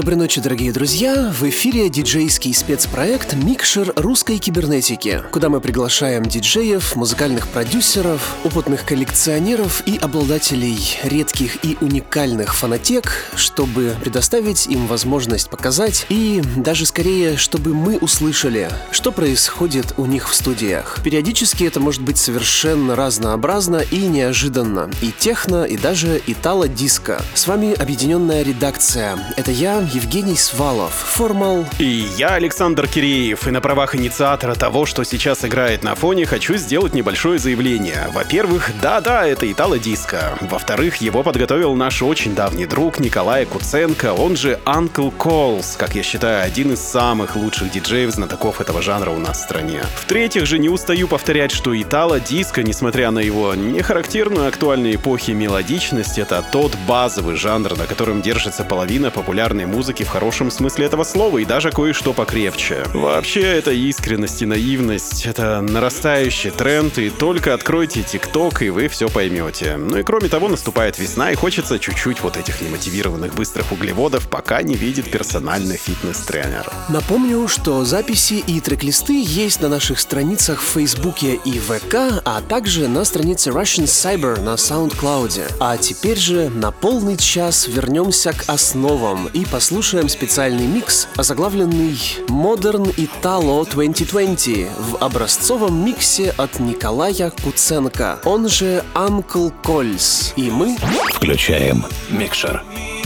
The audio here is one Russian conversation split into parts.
Доброй ночи, дорогие друзья! В эфире диджейский спецпроект «Микшер русской кибернетики», куда мы приглашаем диджеев, музыкальных продюсеров, опытных коллекционеров и обладателей редких и уникальных фонотек, чтобы предоставить им возможность показать и даже скорее, чтобы мы услышали, что происходит у них в студиях. Периодически это может быть совершенно разнообразно и неожиданно. И техно, и даже итало-диско. С вами объединенная редакция. Это я, Евгений Свалов, Формал. И я, Александр Киреев, и на правах инициатора того, что сейчас играет на фоне, хочу сделать небольшое заявление. Во-первых, да-да, это Итало-диско. Во-вторых, его подготовил наш очень давний друг Николай Куценко, он же Uncle Calls, как я считаю, один из самых лучших диджеев-знатоков этого жанра у нас в стране. В-третьих же, не устаю повторять, что Итало-диско, несмотря на его нехарактерную актуальной эпохи мелодичность, это тот базовый жанр, на котором держится половина популярной музыки музыки в хорошем смысле этого слова и даже кое-что покрепче. Вообще, это искренность и наивность, это нарастающий тренд, и только откройте ТикТок, и вы все поймете. Ну и кроме того, наступает весна, и хочется чуть-чуть вот этих немотивированных быстрых углеводов, пока не видит персональный фитнес-тренер. Напомню, что записи и трек-листы есть на наших страницах в Фейсбуке и ВК, а также на странице Russian Cyber на SoundCloud. А теперь же на полный час вернемся к основам и послушаем послушаем специальный микс, озаглавленный Modern Italo 2020 в образцовом миксе от Николая Куценко, он же Uncle Кольс. И мы включаем микшер. I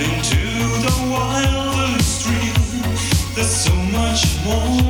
into the wildest dream. There's so much more.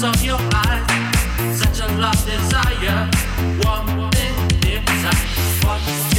Such a love desire. One thing inside. One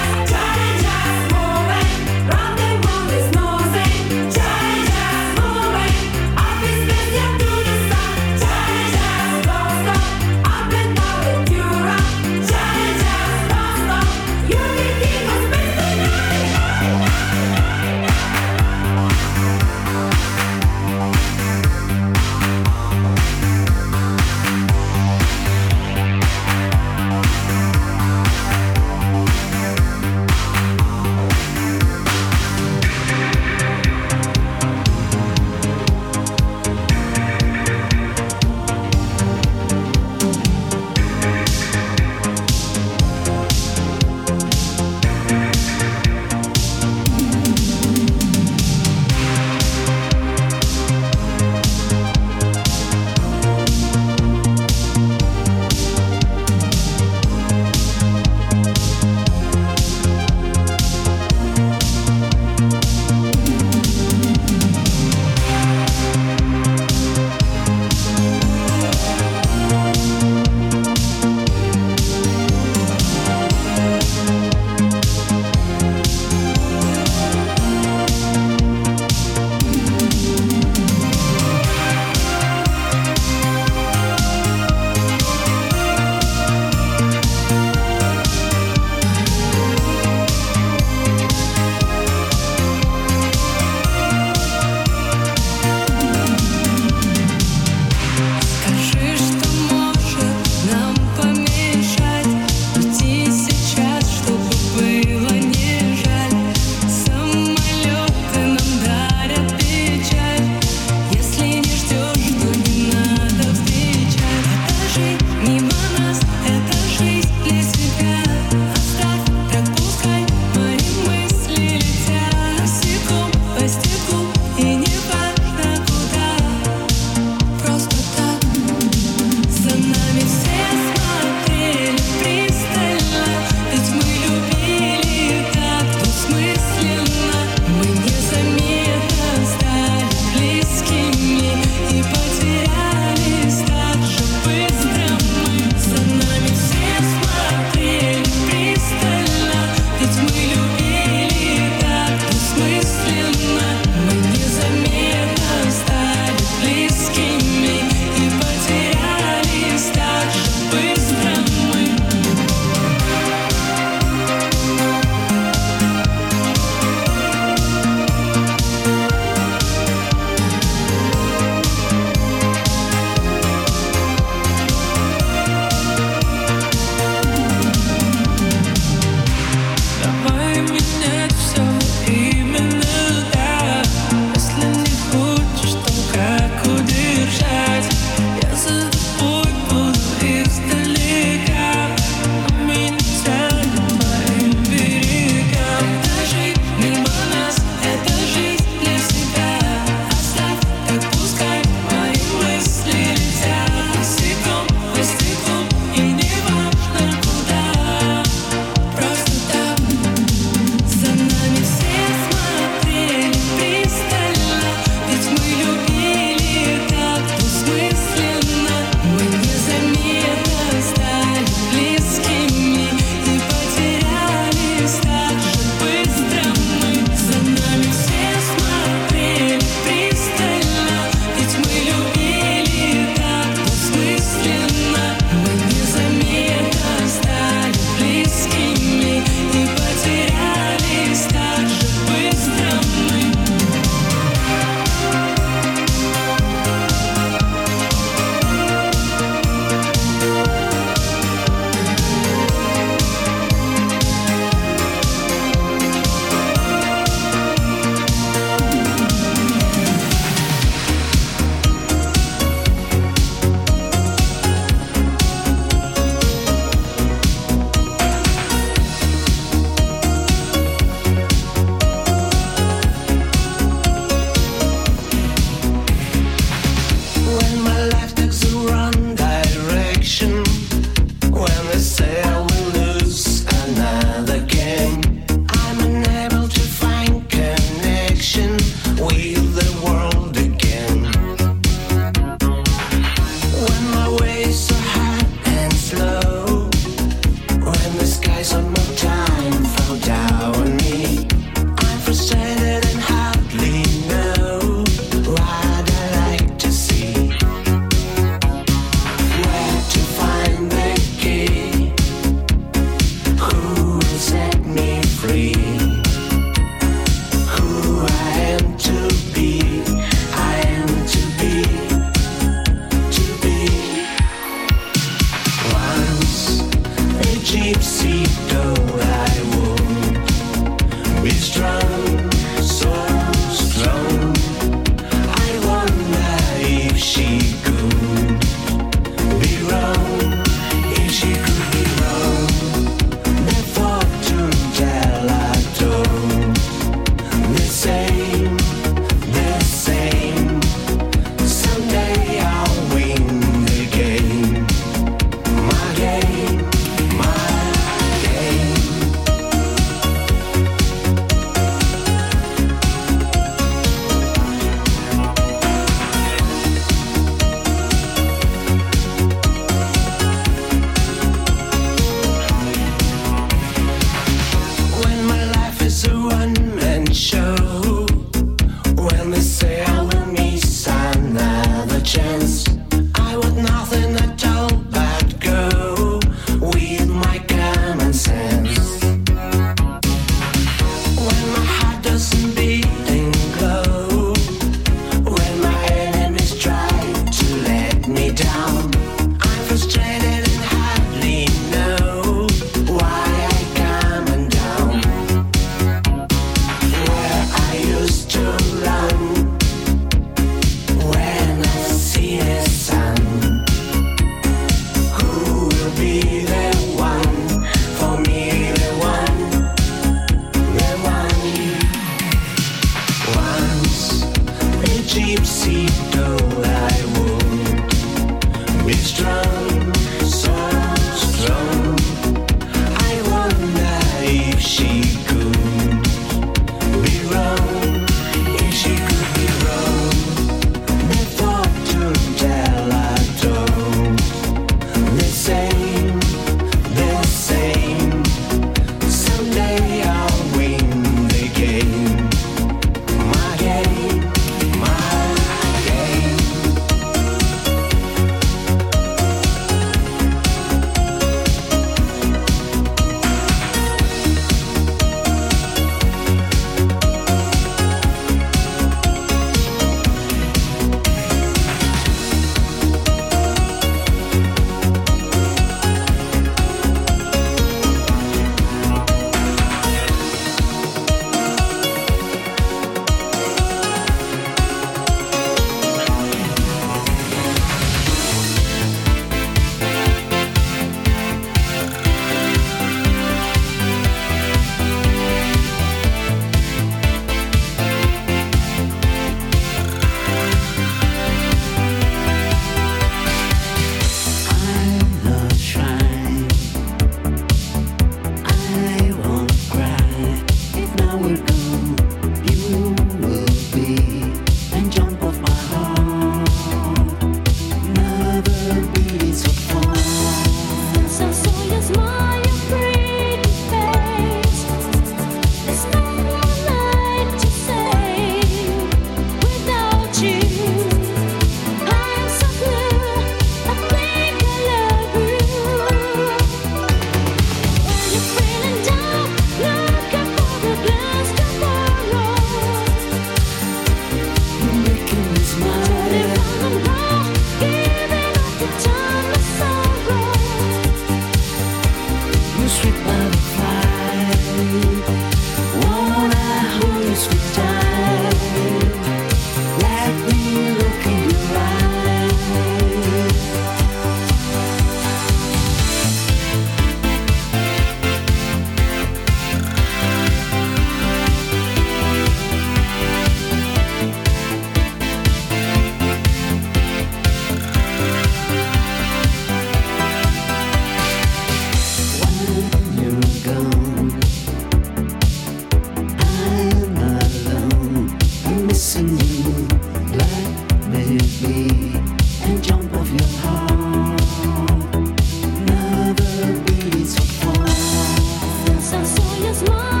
is.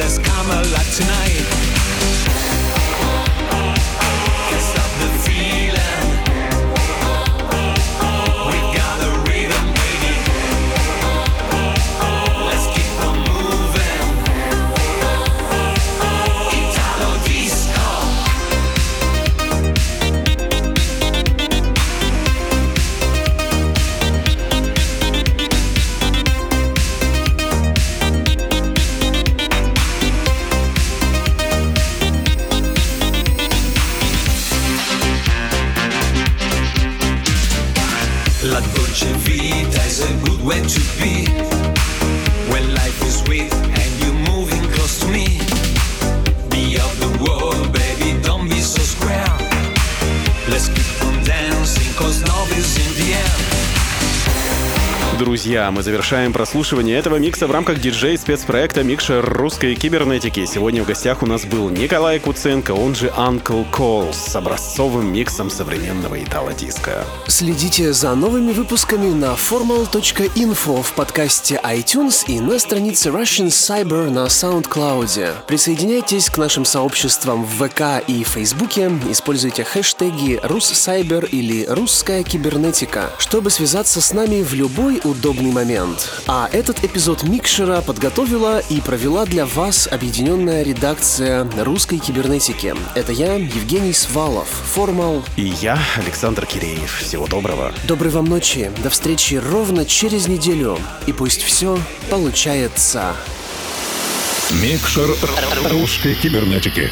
Let's come alive tonight. Завершаем прослушивание этого микса в рамках диджей-спецпроекта «Микшер русской кибернетики». Сегодня в гостях у нас был Николай Куценко, он же Uncle Cole, с образцовым миксом современного итало-диска. Следите за новыми выпусками на formal.info в подкасте iTunes и на странице Russian Cyber на SoundCloud. Присоединяйтесь к нашим сообществам в ВК и Фейсбуке, используйте хэштеги «Руссайбер» или «Русская кибернетика», чтобы связаться с нами в любой удобный момент. А этот эпизод Микшера подготовила и провела для вас объединенная редакция русской кибернетики. Это я, Евгений Свалов, Формал. И я, Александр Киреев. Всего доброго. Доброй вам ночи. До встречи ровно через неделю. И пусть все получается. Микшер русской кибернетики.